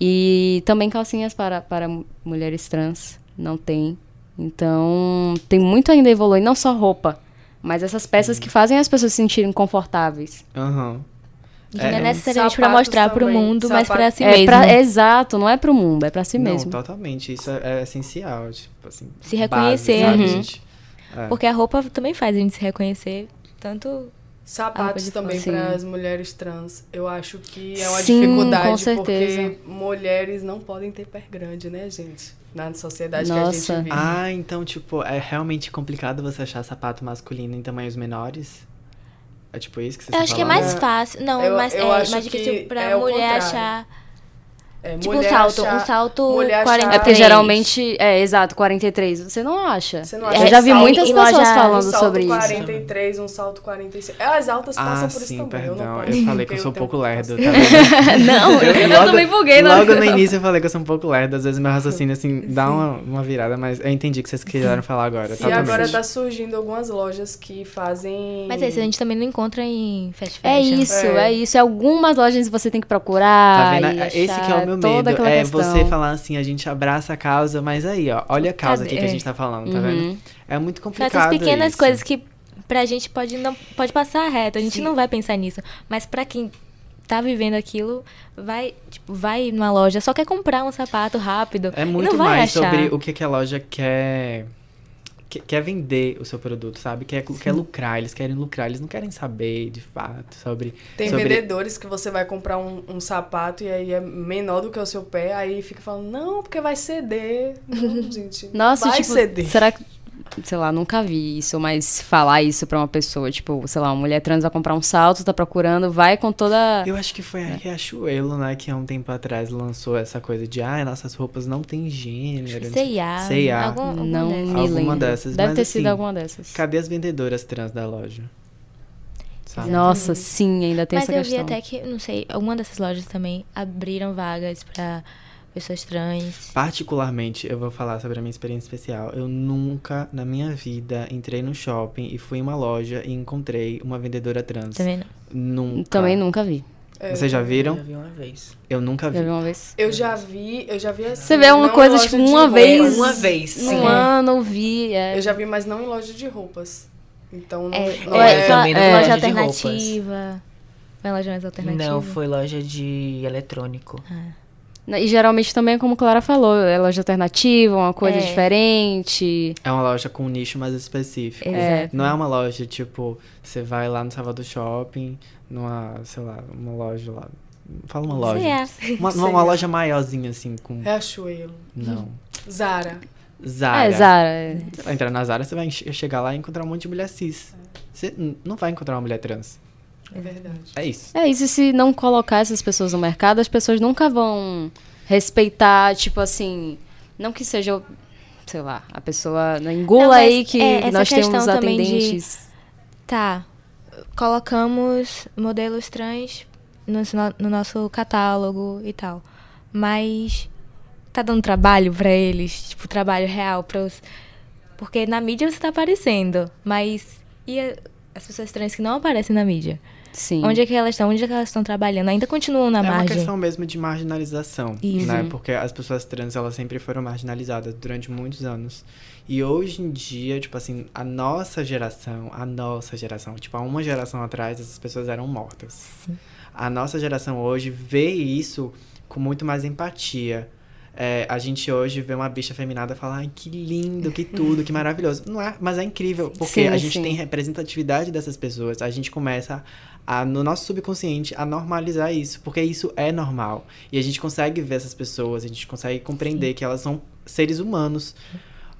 E também calcinhas para, para mulheres trans. Não tem. Então, tem muito ainda a evoluir, não só roupa, mas essas peças que fazem as pessoas se sentirem confortáveis. Aham. E que não é É. necessariamente pra Sapatos mostrar pro também. mundo, mas pra Sapatos- si é mesmo. pra- exato, não é pro mundo, é pra si Não, mesmo. totalmente. Isso é, é essencial. Tipo, assim, Se reconhecer, base, sabe, uhum. gente? É. Porque a roupa também faz a gente se reconhecer. Tanto. Sapatos também para as mulheres trans. Eu acho que é uma Sim, dificuldade, com certeza. porque mulheres não podem ter pé grande, né, gente? Na sociedade que Nossa. a gente vive. Ah, então, tipo, é realmente complicado você achar sapato masculino em tamanhos menores? É tipo isso que você Eu tá acho que é falando? mais fácil. Não, Eu- mas eu é acho mais que difícil pra é mulher contrário. achar. É, Tipo um salto, achar- um salto mulher 43. É porque geralmente, é exato, 43. Você não acha? Você não Eu acha já vi salto muitas pessoas loja- um falando salto sobre isso. 43, um salto 45. É, As altas passam Ah, por isso sim, também. eu, perdão. não Eu, posso, falei que eu sou um pouco lerdo, tá (laughs) (laughs) não, eu, logo, também buguei. Logo no início eu falei que eu sou um pouco lerdo, às vezes meu raciocínio assim (laughs) dá uma, uma virada, mas eu entendi o que vocês quiseram falar agora. E totalmente. agora tá surgindo algumas lojas que fazem. Mas é isso, a gente também não encontra em fast É fashion. isso, É. é. isso. Algumas lojas você tem que procurar. Tá vendo? Esse que é o meu toda medo. É questão. você falar assim, a gente abraça a causa, mas aí, ó, olha a causa aqui que a gente tá falando, tá Uhum. vendo? É muito complicado. essas pequenas isso. coisas que pra gente pode, não, pode passar reto, a gente não vai pensar nisso. Mas pra quem tá vivendo aquilo, vai, tipo, vai numa loja, só quer comprar um sapato rápido. É muito mais achar. sobre o que, que a loja quer. Que- Quer vender o seu produto, sabe? Quer, quer lucrar, eles querem lucrar, eles não querem saber de fato sobre. Tem sobre... vendedores que você vai comprar um, um sapato e aí é menor do que o seu pé, aí fica falando, não, porque vai ceder. Não, (laughs) gente. Nossa, vai tipo, ceder. será que. Sei lá, nunca vi isso, mas falar isso pra uma pessoa, tipo, sei lá, uma mulher trans vai comprar um salto, tá procurando, vai com toda. Eu acho que foi É. a Riachuelo, né, que há um tempo atrás lançou essa coisa de, ah, nossas roupas não têm gênero. não sei-. C&A. algum- alguma Não dessas. me Alguma lembro. dessas, Deve mas ter sido assim, alguma dessas. Cadê as vendedoras trans da loja? Sabe? Nossa, sim, ainda tem Mas essa eu vi questão. até que, não sei, alguma dessas lojas também abriram vagas pra pessoas trans. Particularmente, eu vou falar sobre a minha experiência especial. Eu nunca, na minha vida, entrei no shopping e fui em uma loja e encontrei uma vendedora trans. Também não. Nunca. Também nunca vi. É, Vocês já Eu viram? já vi uma vez. Eu nunca Já vi. vi uma vez. Eu já vi, eu já vi assim. Você vê uma não coisa, loja tipo, uma vez. Uma vez, sim. Um ano vi. É. Eu já vi, mas não em loja de roupas. Então não É, não é, é, é- só também não loja foi loja de roupas. alternativa. Em loja mais alternativa. Não, foi loja de eletrônico. E geralmente também, como a Clara falou, é loja alternativa, uma coisa É. diferente. É uma loja com um nicho mais específico. Exato. Não é uma loja, tipo, você vai lá no Salvador Shopping, numa, sei lá, uma loja lá. Fala uma loja. C&A. Uma, (laughs) uma, uma loja maiorzinha, assim, com. Riachuelo. Não. Zara. Zara. É, Zara. é. Você vai entrar na Zara, você vai che- chegar lá e encontrar um monte de mulher cis. Você não vai encontrar uma mulher trans. É verdade. É isso. É isso, e se não colocar essas pessoas no mercado, as pessoas nunca vão respeitar, tipo assim, não que seja, sei lá, a pessoa né, engula Não, aí que é, nós temos também de- atendentes. Tá. Colocamos modelos trans no, no nosso catálogo e tal. Mas tá dando trabalho pra eles? Tipo, trabalho real para os Porque na mídia você tá aparecendo, mas e as pessoas trans que não aparecem na mídia? Sim. Onde é que elas estão? Onde é que elas estão trabalhando? Ainda continuam na é uma margem. questão mesmo de marginalização, Isso. né? Porque as pessoas trans, elas sempre foram marginalizadas durante muitos anos. E hoje em dia, tipo assim, a nossa geração, a nossa geração, tipo, há uma geração atrás, essas pessoas eram mortas. A nossa geração hoje vê isso com muito mais empatia. É, a gente hoje vê uma bicha feminada e fala, ai, que lindo, que tudo, que maravilhoso. Não é, mas é incrível, porque Sim, a gente sim. tem representatividade dessas pessoas. A gente começa a, no nosso subconsciente, a normalizar isso, porque isso é normal. E a gente consegue ver essas pessoas, a gente consegue compreender que elas são seres humanos.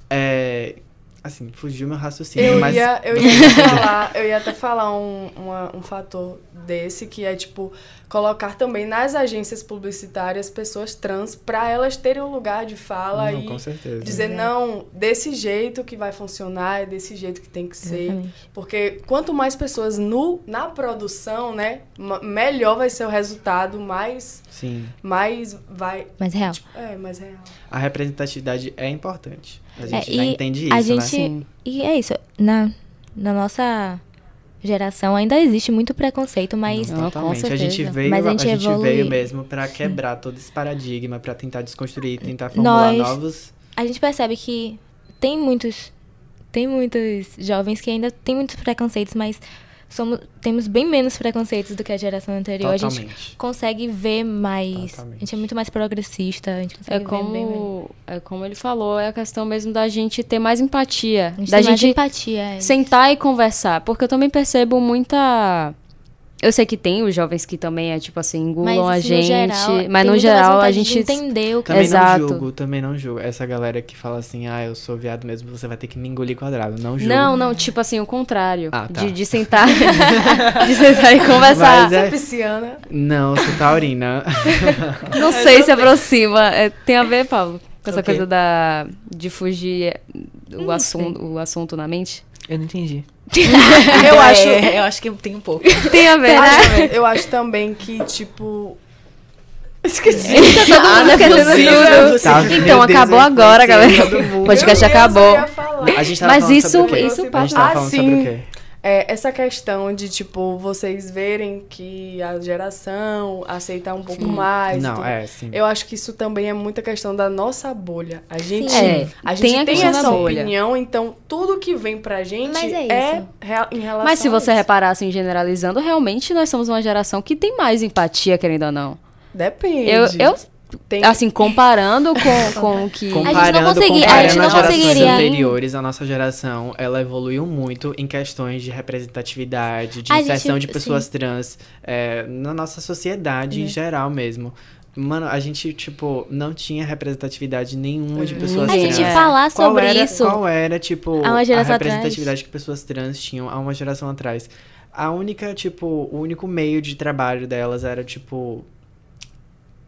É, assim, fugiu meu raciocínio, Eu mas... ia, eu ia (laughs) até falar, eu ia até falar um, uma- um fator desse, que é, tipo, colocar também nas agências publicitárias pessoas trans para elas terem um lugar de fala Não, e com certeza. dizer, não, desse jeito que vai funcionar, é desse jeito que tem que ser. Exatamente. Porque quanto mais pessoas no, na produção, né, melhor vai ser o resultado, mais, Sim. mais vai... Mas real. É, mais real. A representatividade é importante. A gente É, já e entende isso, a né? gente Sim. e é isso. Na, na nossa geração ainda existe muito preconceito, mas Não, com Totalmente. A gente certeza. veio, Mas a a gente gente, evolui. veio mesmo pra quebrar todo esse paradigma, pra tentar desconstruir, tentar Nós- formular novos. a gente percebe que tem muitos tem muitos jovens que ainda tem muitos preconceitos, mas somos temos bem menos preconceitos do que a geração anterior. A gente Totalmente. consegue ver mais. Totalmente. A gente é muito mais progressista. A gente consegue É ver bem como, é como ele falou, é a questão mesmo da gente ter mais empatia. A gente da tem mais gente empatia. é. sentar e conversar. Porque eu também percebo muita. Eu sei que tem os jovens que também é tipo assim, engulam a isso, gente. no geral, mas no geral a gente. entender o que Também Exato. não julgo, também não julgo. Essa galera que fala assim, ah, eu sou viado mesmo, você vai ter que me engolir quadrado. Não julgo. Não, não, tipo assim, o contrário. Ah, tá. de, de sentar. (laughs) de sentar e conversar. Mas é- Pisciana. Não, sou taurina. Não (laughs) sei se aproxima. É, tem a ver, Paulo, com essa O quê? coisa da. de fugir é, o, assunto, o assunto na mente? Eu não entendi. (laughs) Eu acho. É, eu acho que tem um pouco. Tem a ver, né? acho- eu acho também que, tipo. Esqueci. Ah, não é possível. Tá, Então, Deus, acabou agora, galera. todo mundo. O podcast acabou. A gente tava Mas falando isso- sobre o quê? isso A gente passa- Ah, sim. É, essa questão de, tipo, vocês verem que a geração aceitar um pouco mais. Não, tudo. é, sim. Eu acho que isso também é muita questão da nossa bolha. A gente, É, a tem gente a tem, questão da essa bolha. opinião, então tudo que vem pra gente Mas é é, em relação Mas se a você isso. reparar assim, generalizando, realmente nós somos uma geração que tem mais empatia, querendo ou não. Depende. Eu, eu Tem- assim, comparando com, (laughs) com o que. Comparando, consegui- comparando a gente não as gerações conseguiria- anteriores, a nossa geração, ela evoluiu muito em questões de representatividade, de A inserção gente- de pessoas trans é, na nossa sociedade em geral mesmo. Mano, a gente, tipo, não tinha representatividade nenhuma de pessoas A A trans. gente É. falar Qual sobre era, isso. Qual era, tipo, a representatividade que pessoas trans tinham há uma geração atrás? A única, tipo, o único meio de trabalho delas era, tipo,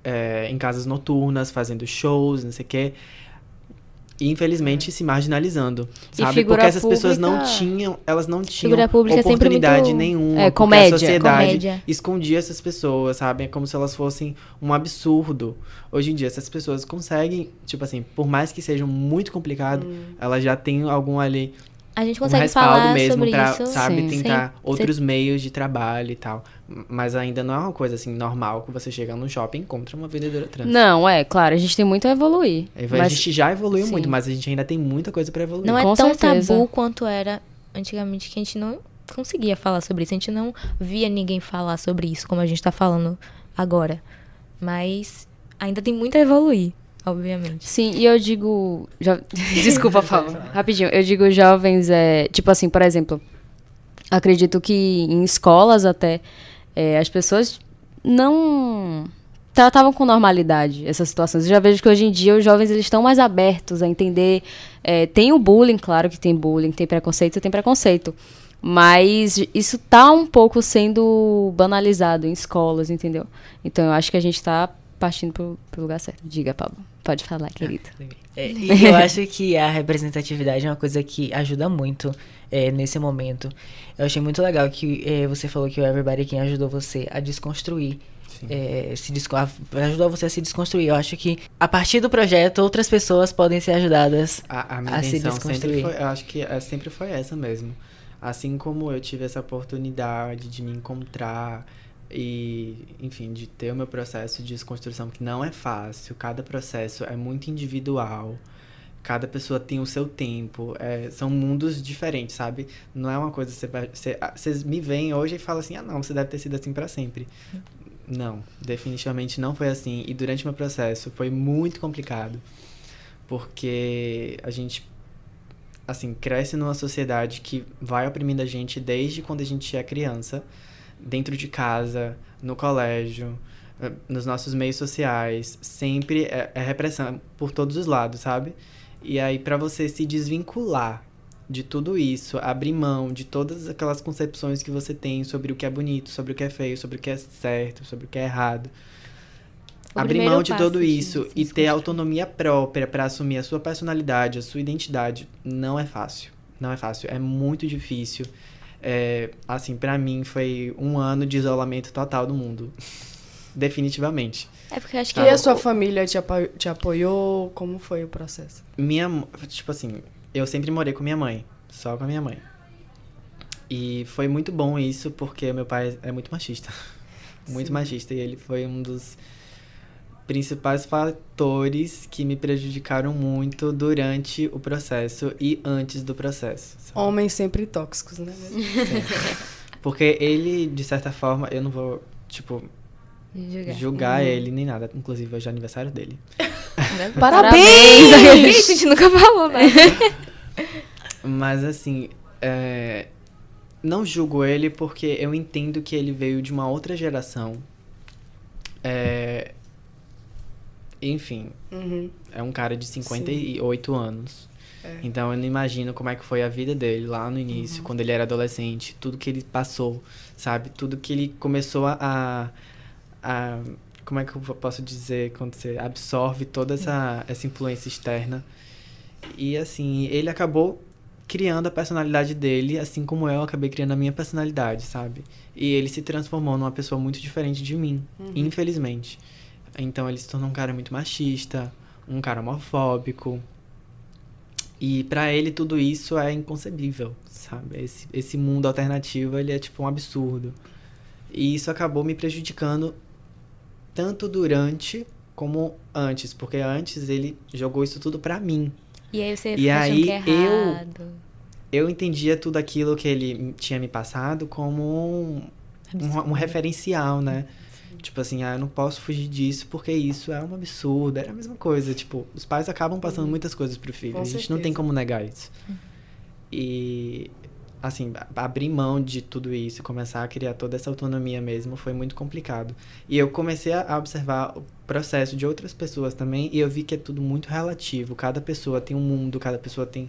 é, em casas noturnas, fazendo shows, não sei o quê. E, infelizmente, se marginalizando, sabe? Porque essas pessoas não pública- tinham, elas não tinham pública é oportunidade muito- nenhuma. É, comédia, a sociedade comédia. escondia essas pessoas, sabe? É como se elas fossem um absurdo. Hoje em dia, essas pessoas conseguem, tipo assim, por mais que seja muito complicado, elas já têm algum ali A gente um consegue respaldo falar mesmo sobre pra, isso. sabe, Sim. tentar Sem- outros meios de trabalho e tal. Mas ainda não é uma coisa assim normal que você chega no shopping e encontra uma vendedora trans. Não, é, claro, a gente tem muito a evoluir. A Mas gente já evoluiu sim. muito, mas a gente ainda tem muita coisa pra evoluir. Não é Com tão certeza. tabu quanto era antigamente, que a gente não conseguia falar sobre isso. A gente não via ninguém falar sobre isso, como a gente tá falando agora. Mas ainda tem muito a evoluir, obviamente. Sim, e eu digo. jo- (laughs) Desculpa, (laughs) Paulo. Rapidinho. Eu digo jovens, é. Tipo assim, por exemplo, acredito que em escolas até é, as pessoas não tratavam com normalidade essas situações. Eu já vejo que hoje em dia os jovens eles estão mais abertos a entender. é, tem o bullying, claro que tem bullying, tem preconceito, tem preconceito. Mas isso tá um pouco sendo banalizado em escolas, entendeu? Então eu acho que a gente tá partindo pro, pro lugar certo. Diga, Pablo. Pode falar, querido. É, eu acho que a representatividade é uma coisa que ajuda muito é, nesse momento. Eu achei muito legal que é, você falou que o Everybody Can ajudou você a desconstruir. é, se ajudou você a se desconstruir. Eu acho que a partir do projeto outras pessoas podem ser ajudadas. A, a a se desconstruir. foi, eu acho que é, sempre foi essa mesmo. Assim como eu tive essa oportunidade de me encontrar e, enfim, de ter o meu processo de desconstrução, que não é fácil, cada processo é muito individual. Cada pessoa tem o seu tempo, é, são mundos diferentes, sabe? Não é uma coisa ah, vocês me veem hoje e falam assim: "Ah, não, você deve ter sido assim pra sempre". Não, definitivamente não foi assim. E durante meu processo foi muito complicado. Porque a gente, assim, cresce numa sociedade que vai oprimindo a gente desde quando a gente é criança, dentro de casa, no colégio, eh, nos nossos meios sociais. Sempre é, é repressão por todos os lados, sabe? E aí, pra você se desvincular de tudo isso, abrir mão de todas aquelas concepções que você tem sobre o que é bonito, sobre o que é feio, sobre o que é certo, sobre o que é errado. O abrir mão de tudo de isso se e ter autonomia própria pra assumir a sua personalidade, a sua identidade, não é fácil. Não é fácil, é muito difícil. É, assim, pra mim foi um ano de isolamento total do mundo. Definitivamente. É porque acho E que a o- sua família te, apo- te apoiou? Como foi o processo? Minha, tipo assim, eu sempre morei com minha mãe, só com a minha mãe. E foi muito bom isso, porque meu pai é muito machista. (laughs) Muito Sim. machista. E ele foi um dos principais fatores que me prejudicaram muito durante o processo e antes do processo. sabe? Homens sempre tóxicos, né? (laughs) Porque ele, de certa forma, eu não vou, tipo, Julgar. julgar ele nem nada. Inclusive, hoje é aniversário dele. (laughs) Parabéns! (laughs) a gente nunca falou, né? (laughs) Mas assim, é, não julgo ele porque eu entendo que ele veio de uma outra geração. É... Enfim, Uhum. é um cara de 58 anos. É. Então eu não imagino como é que foi a vida dele lá no início, Uhum. quando ele era adolescente, tudo que ele passou, sabe? Tudo que ele começou a, a como é que eu posso dizer quando você absorve toda essa essa influência externa. E assim, ele acabou criando a personalidade dele, assim como eu acabei criando a minha personalidade, sabe? E ele se transformou numa pessoa muito diferente de mim, infelizmente. Então ele se tornou um cara muito machista, um cara homofóbico. E pra ele tudo isso é inconcebível, sabe? Esse, esse mundo alternativo, ele é tipo um absurdo. E isso acabou me prejudicando tanto durante como antes, porque antes ele jogou isso tudo pra mim. E aí você E aí que é eu-. Eu entendia tudo aquilo que ele tinha me passado como um, um, um referencial, né? Tipo assim, ah, eu não posso fugir disso porque isso é um absurdo. Era a mesma coisa, tipo, os pais acabam passando muitas coisas pro filho. Com a gente não tem certeza. como negar isso. E, assim, abrir mão de tudo isso, começar a criar toda essa autonomia mesmo, foi muito complicado. E eu comecei a observar o processo de outras pessoas também, e eu vi que é tudo muito relativo. Cada pessoa tem um mundo, cada pessoa tem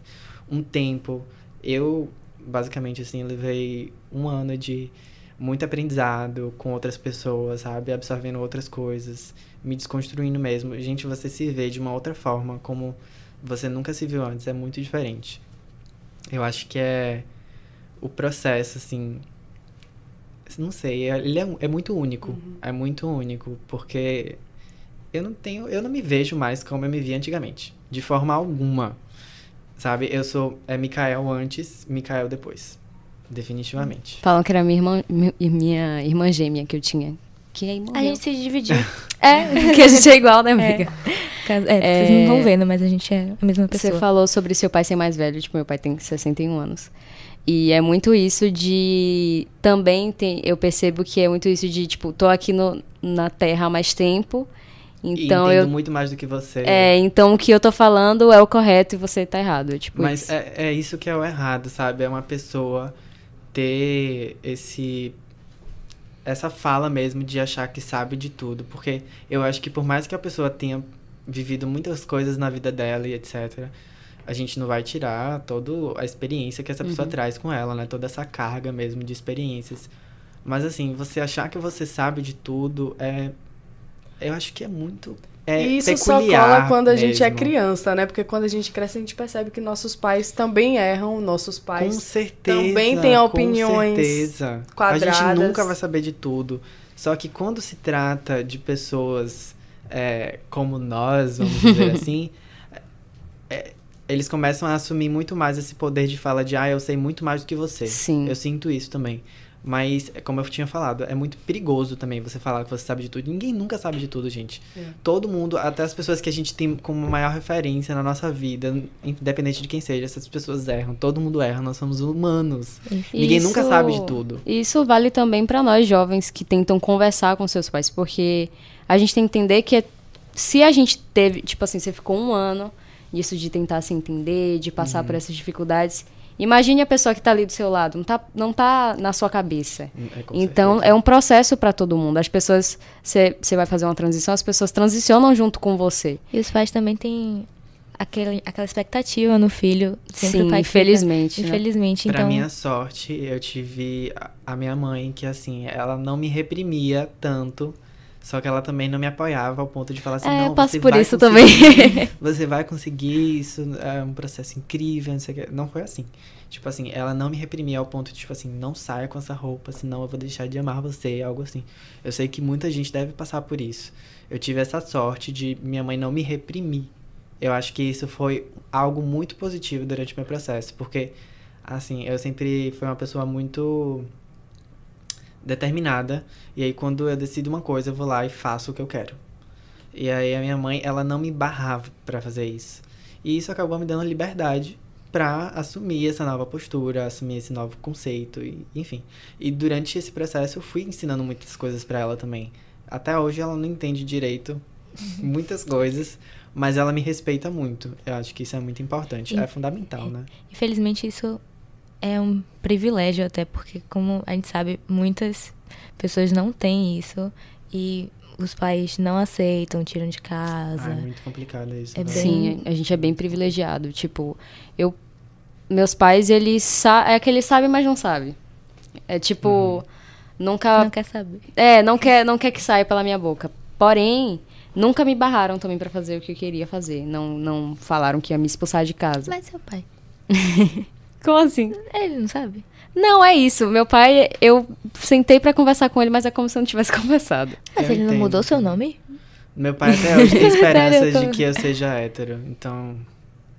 um tempo. Eu, basicamente, assim, levei um ano de muito aprendizado com outras pessoas, sabe? Absorvendo outras coisas, me desconstruindo mesmo. Gente, você se vê de uma outra forma, como você nunca se viu antes, é muito diferente. Eu acho que é o processo, assim. Não sei, é- ele é, é muito único. É muito único, porque eu não tenho. Eu não me vejo mais como eu me via antigamente. De forma alguma. Sabe? Eu sou. É Mikael antes, Mikael depois. Definitivamente. Falam que era minha irmã, mi- minha irmã gêmea que eu tinha. Que aí A morreu. gente se dividiu. (laughs) É, que a gente é igual, né, amiga? Caso- É, vocês não estão vendo, mas a gente é a mesma pessoa. Você falou sobre seu pai ser mais velho, tipo, meu pai tem 61 anos. E é muito isso de. Também tem. Eu percebo que é muito isso de, tipo, tô aqui no, na Terra há mais tempo. Então eu. muito mais do que você. É, então o que eu tô falando é o correto e você tá errado. Tipo, Mas isso. é, é isso que é o errado, sabe? É uma pessoa ter esse. Essa fala mesmo de achar que sabe de tudo. Porque eu acho que por mais que a pessoa tenha vivido muitas coisas na vida dela e etc., a gente não vai tirar toda a experiência que essa pessoa traz com ela, né? Toda essa carga mesmo de experiências. Mas assim, você achar que você sabe de tudo é. Eu acho que é muito. É e isso só cola quando a gente é mesmo. criança, né? Porque quando a gente cresce, a gente percebe que nossos pais também erram, nossos Com pais certeza. também têm com opiniões certeza. A quadradas. gente nunca vai saber de tudo. Só que quando se trata de pessoas é, como nós, vamos dizer (laughs) assim, é, eles começam a assumir muito mais esse poder de fala de ah, eu sei muito mais do que você. Sim. Eu sinto isso também. Mas, é como eu tinha falado, é muito perigoso também você falar que você sabe de tudo. Ninguém nunca sabe de tudo, gente. É. Todo mundo, até as pessoas que a gente tem como maior referência na nossa vida, independente de quem seja, essas pessoas erram. Todo mundo erra, nós somos humanos. Ninguém nunca Isso- sabe de tudo. Isso vale também pra nós jovens que tentam conversar com seus pais, porque a gente tem que entender que é- se a gente teve, tipo assim, você ficou um ano nisso de tentar se entender, de passar Uhum. por essas dificuldades, imagine a pessoa que tá ali do seu lado, não tá, não tá na sua cabeça. É, com Então, certeza. é um processo pra todo mundo. As pessoas, você vai fazer uma transição, as pessoas transicionam junto com você. E os pais também têm aquele, aquela expectativa no filho. Sempre Sim, o pai infelizmente, Fica, né? Infelizmente, Pra então. minha sorte, eu tive a minha mãe, que assim, ela não me reprimia tanto, só que ela também não me apoiava ao ponto de falar assim, É, não, eu passo por isso conseguir, (laughs) Você vai conseguir, isso é um processo incrível, não sei o que. Não foi assim. Tipo assim, ela não me reprimia ao ponto de, tipo assim, não saia com essa roupa, senão eu vou deixar de amar você, algo assim. Eu sei que muita gente deve passar por isso. Eu tive essa sorte de minha mãe não me reprimir. Eu acho que isso foi algo muito positivo durante o meu processo, porque, assim, eu sempre fui uma pessoa muito determinada, e aí quando eu decido uma coisa, eu vou lá e faço o que eu quero. E aí a minha mãe, ela não me barrava pra fazer isso. E isso acabou me dando liberdade pra assumir essa nova postura, assumir esse novo conceito, e, enfim. E durante esse processo eu fui ensinando muitas coisas pra ela também. Até hoje ela não entende direito (laughs) muitas coisas, mas ela me respeita muito. Eu acho que isso é muito importante, é fundamental, né? Infelizmente, isso é um privilégio até, porque como a gente sabe, muitas pessoas não têm isso e os pais não aceitam, tiram de casa. Ah, é muito complicado isso. É né? bem- Sim, a gente é bem privilegiado. Tipo, eu. Meus pais, eles sa é que eles sabem, mas não sabem. É tipo. Uhum. Nunca. Não quer saber. É, não quer, não quer que saia pela minha boca. Porém, nunca me barraram também pra fazer o que eu queria fazer. Não, não falaram que ia me expulsar de casa. Mas seu pai, (laughs) Como assim? ele não sabe? Não, é isso. Meu pai, eu sentei pra conversar com ele, mas é como se eu não tivesse (laughs) conversado. Mas Eu ele não entendo. mudou seu nome? Meu pai até hoje tem esperança (laughs) Sério, tô- de que eu seja hétero. Então,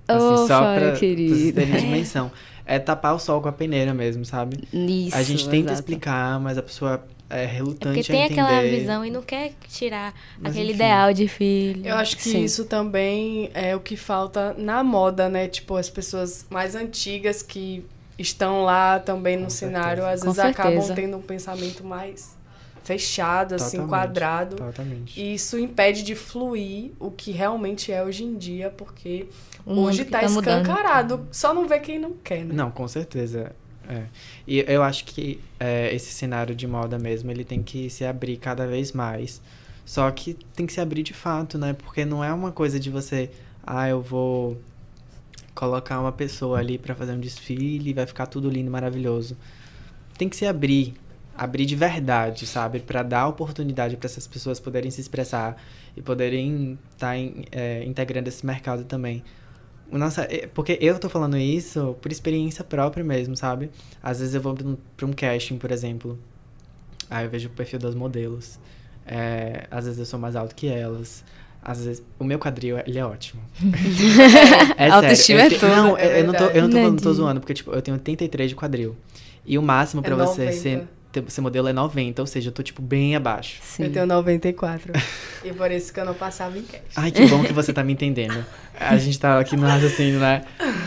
assim, Ô, só Fábio, pra, pra vocês querido. terem dimensão. É tapar o sol com a peneira mesmo, sabe? Isso. a gente tenta exato. explicar, mas a pessoa é É relutante porque tem a entender. aquela visão e não quer tirar Mas aquele enfim. ideal de filho. Eu acho que Sim. isso também é o que falta na moda, né? Tipo, as pessoas mais antigas que estão lá também no Com cenário, certeza. às Com vezes acabam tendo um pensamento mais fechado, assim, Totalmente, quadrado. Totalmente. E isso impede de fluir o que realmente é hoje em dia, porque mundo hoje que tá, tá mudando. escancarado. Só não vê quem não quer, né? Não, com certeza. É. E eu acho que é, esse cenário de moda mesmo, ele tem que se abrir cada vez mais. Só que tem que se abrir de fato, né? Porque não é uma coisa de você, ah, eu vou colocar uma pessoa ali pra fazer um desfile e vai ficar tudo lindo, maravilhoso. Tem que se abrir, abrir de verdade, sabe? Pra dar oportunidade pra essas pessoas poderem se expressar e poderem estar integrando esse mercado também. Nossa, é- porque eu tô falando isso por experiência própria mesmo, sabe? Às vezes eu vou pra um, casting, por exemplo. Aí eu vejo o perfil das modelos. É, às vezes eu sou mais alto que elas. Às vezes. O meu quadril, ele é ótimo. (laughs) é Autoestima sério. é eu te- tudo. Não, eu, É eu não tô, eu não tô, falando, tô zoando, porque tipo, eu tenho 83 de quadril. E o máximo pra É você 90. ser, ser modelo é 90, ou seja, eu tô tipo bem abaixo. Sim. Eu tenho 94. e por isso que eu não passava em cash. Ai, que bom que você tá me entendendo. A gente tá aqui no raciocínio, né?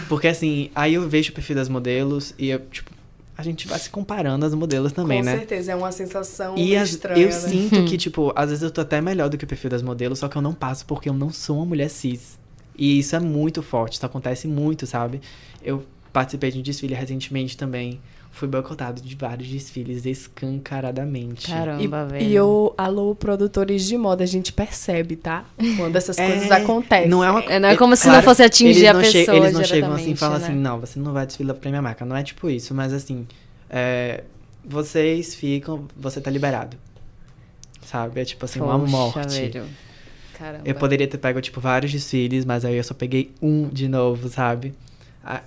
Porque assim, aí eu vejo o perfil das modelos e eu, tipo, a gente vai se comparando as modelos também, Com né? certeza, é uma sensação E as- estranha, eu né? sinto que, (laughs) tipo, às vezes eu tô até melhor do que o perfil das modelos, só que eu não passo porque eu não sou uma mulher cis. E isso é muito forte, isso acontece muito, sabe? Eu participei de um desfile recentemente também. Fui boicotado de vários desfiles escancaradamente. Caramba, velho. E eu, alô, produtores de moda, a gente percebe, tá? Quando essas (laughs) É, coisas acontecem. Não é, uma, É, não é como se claro, não fosse atingir a pessoa Eles não chegam assim e falam né? assim, não, você não vai desfilar pra minha marca. Não é tipo isso, mas assim, é, vocês ficam, você tá liberado. Sabe? É tipo assim, uma Poxa, morte. velho. Caramba. Eu poderia ter pego, tipo, vários desfiles, mas aí eu só peguei um de novo, sabe?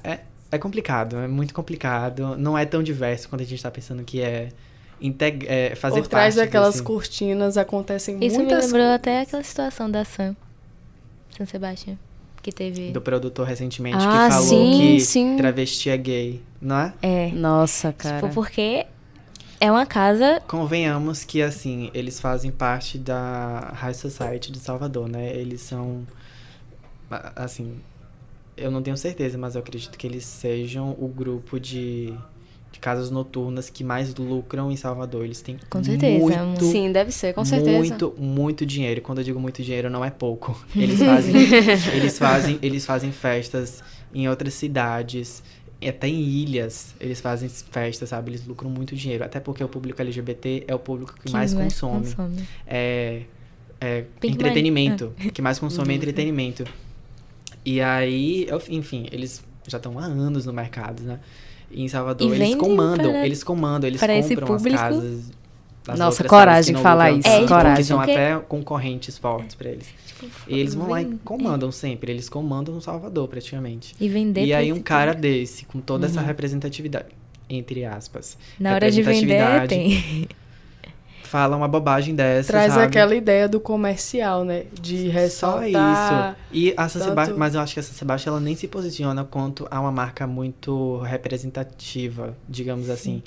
É, é complicado, é muito complicado. Não é tão diverso quanto a gente tá pensando que é, integ é fazer Por trás parte daquelas desse- cortinas acontecem Isso me muitas lembrou coisas. até aquela situação da Sam. San Sebastião. Que teve. do produtor recentemente Ah, que falou sim, que sim. travesti é gay, não é? É. Nossa, cara. Tipo, porque é uma casa. Convenhamos que, assim, eles fazem parte da High Society de Salvador, né? Eles são. Assim. Eu não tenho certeza, mas eu acredito que eles sejam o grupo de, de casas noturnas que mais lucram em Salvador. Eles têm Com certeza, muito, Sim, deve ser, com certeza. muito, muito dinheiro. E Quando eu digo muito dinheiro, não é pouco. (laughs) Eles fazem, eles fazem, eles fazem festas em outras cidades, até em ilhas. Eles fazem festas, sabe? Eles lucram muito dinheiro. Até porque o público LGBT é o público que, mais, consome. consome. É, é entretenimento. O que mais Uhum. consome é entretenimento. E aí, enfim, eles já estão há anos no mercado, né? E em Salvador, E eles comandam, para- eles comandam, eles para compram público. as casas. das Nossa, coragem não falar lucram isso, tanto, coragem. Que são Porque- até concorrentes fortes pra eles. Tipo, E eles vão lá e comandam sempre, eles comandam o Salvador praticamente. E vender e aí um cara desse, com toda essa representatividade, entre aspas, Na hora de vender, representatividade, tem. Fala uma bobagem dessa, Traz sabe? aquela ideia do comercial, né? De Só ressaltar. isso. E a San tanto- mas eu acho que a San Sebastião ela nem se posiciona quanto a uma marca muito representativa, digamos assim.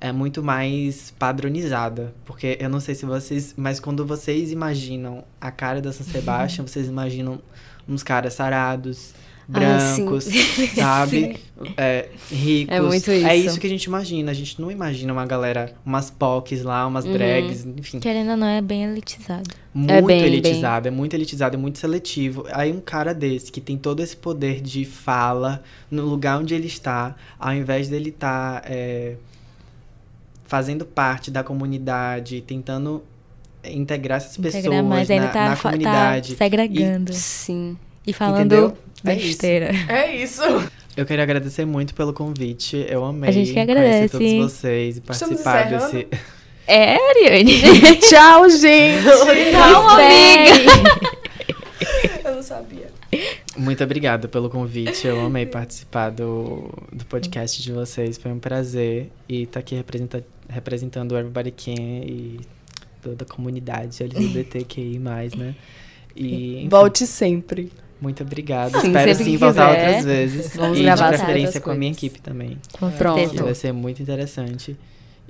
É muito mais padronizada, porque eu não sei se vocês, mas quando vocês imaginam a cara da San Sebastião, (laughs) vocês imaginam uns caras sarados, Ah, sim. brancos, (laughs) sabe? É, ricos. É muito É isso. isso que a gente imagina. A gente não imagina uma galera, umas POCs lá, umas Uhum. drags, enfim. Querendo ou não, é bem elitizado. Muito bem, elitizado, é muito elitizado, é muito seletivo. Aí um cara desse que tem todo esse poder de fala no lugar onde ele está, ao invés dele estar fazendo parte da comunidade, tentando integrar essas Integrar pessoas mais, na, tá, na fa- comunidade. tá segregando. Sim. E, falando Entendeu? É isso. besteira. É isso. Eu queria agradecer muito pelo convite. Eu amei A gente que conhecer agradece. todos vocês e participar desse. É, Ariane. (laughs) Tchau, gente. Calma, amiga. (laughs) Eu não sabia. Muito obrigado pelo convite. Eu amei participar do, do podcast de vocês. Foi um prazer. E estar aqui representa, representando o Everybody Can e toda a comunidade LGBTQI, né? E, enfim, Volte sempre. Muito obrigado. (laughs) Sim, Espero sim voltar quiser. outras vezes. Vamos e gravar de preferência com a minha equipe também. Com Pronto. Vai ser muito interessante.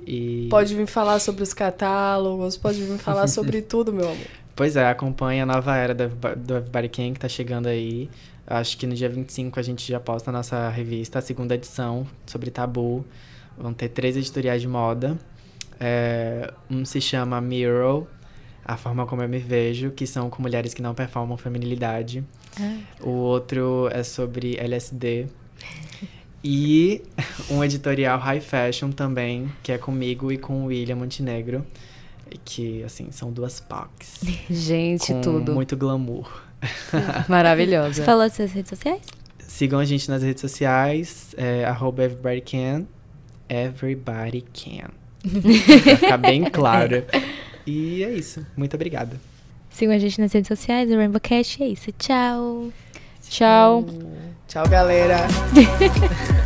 E... Pode vir falar sobre os catálogos, pode vir falar (laughs) sobre tudo, meu amor. Pois é, acompanha a nova era do do Everybody Can que tá chegando aí. Acho que no dia 25 a gente já posta a nossa revista, a segunda edição, sobre tabu. Vão ter três editoriais de moda. É, um se chama Mirror, a forma como eu me vejo, que são com mulheres que não performam feminilidade. Ah. O outro é sobre LSD. E um editorial high fashion também, que é comigo e com o William Montenegro. Que, assim, são duas POCs. (laughs) Gente, com tudo. muito glamour. (laughs) Maravilhosa. Você falou das suas redes sociais? Sigam a gente nas redes sociais, é, arroba everybody can. Everybody can. (laughs) pra ficar bem claro. E é isso. Muito obrigado. Sigam a gente nas redes sociais, o Rainbow Cash. É isso. Tchau. Tchau. Tchau, galera. (laughs)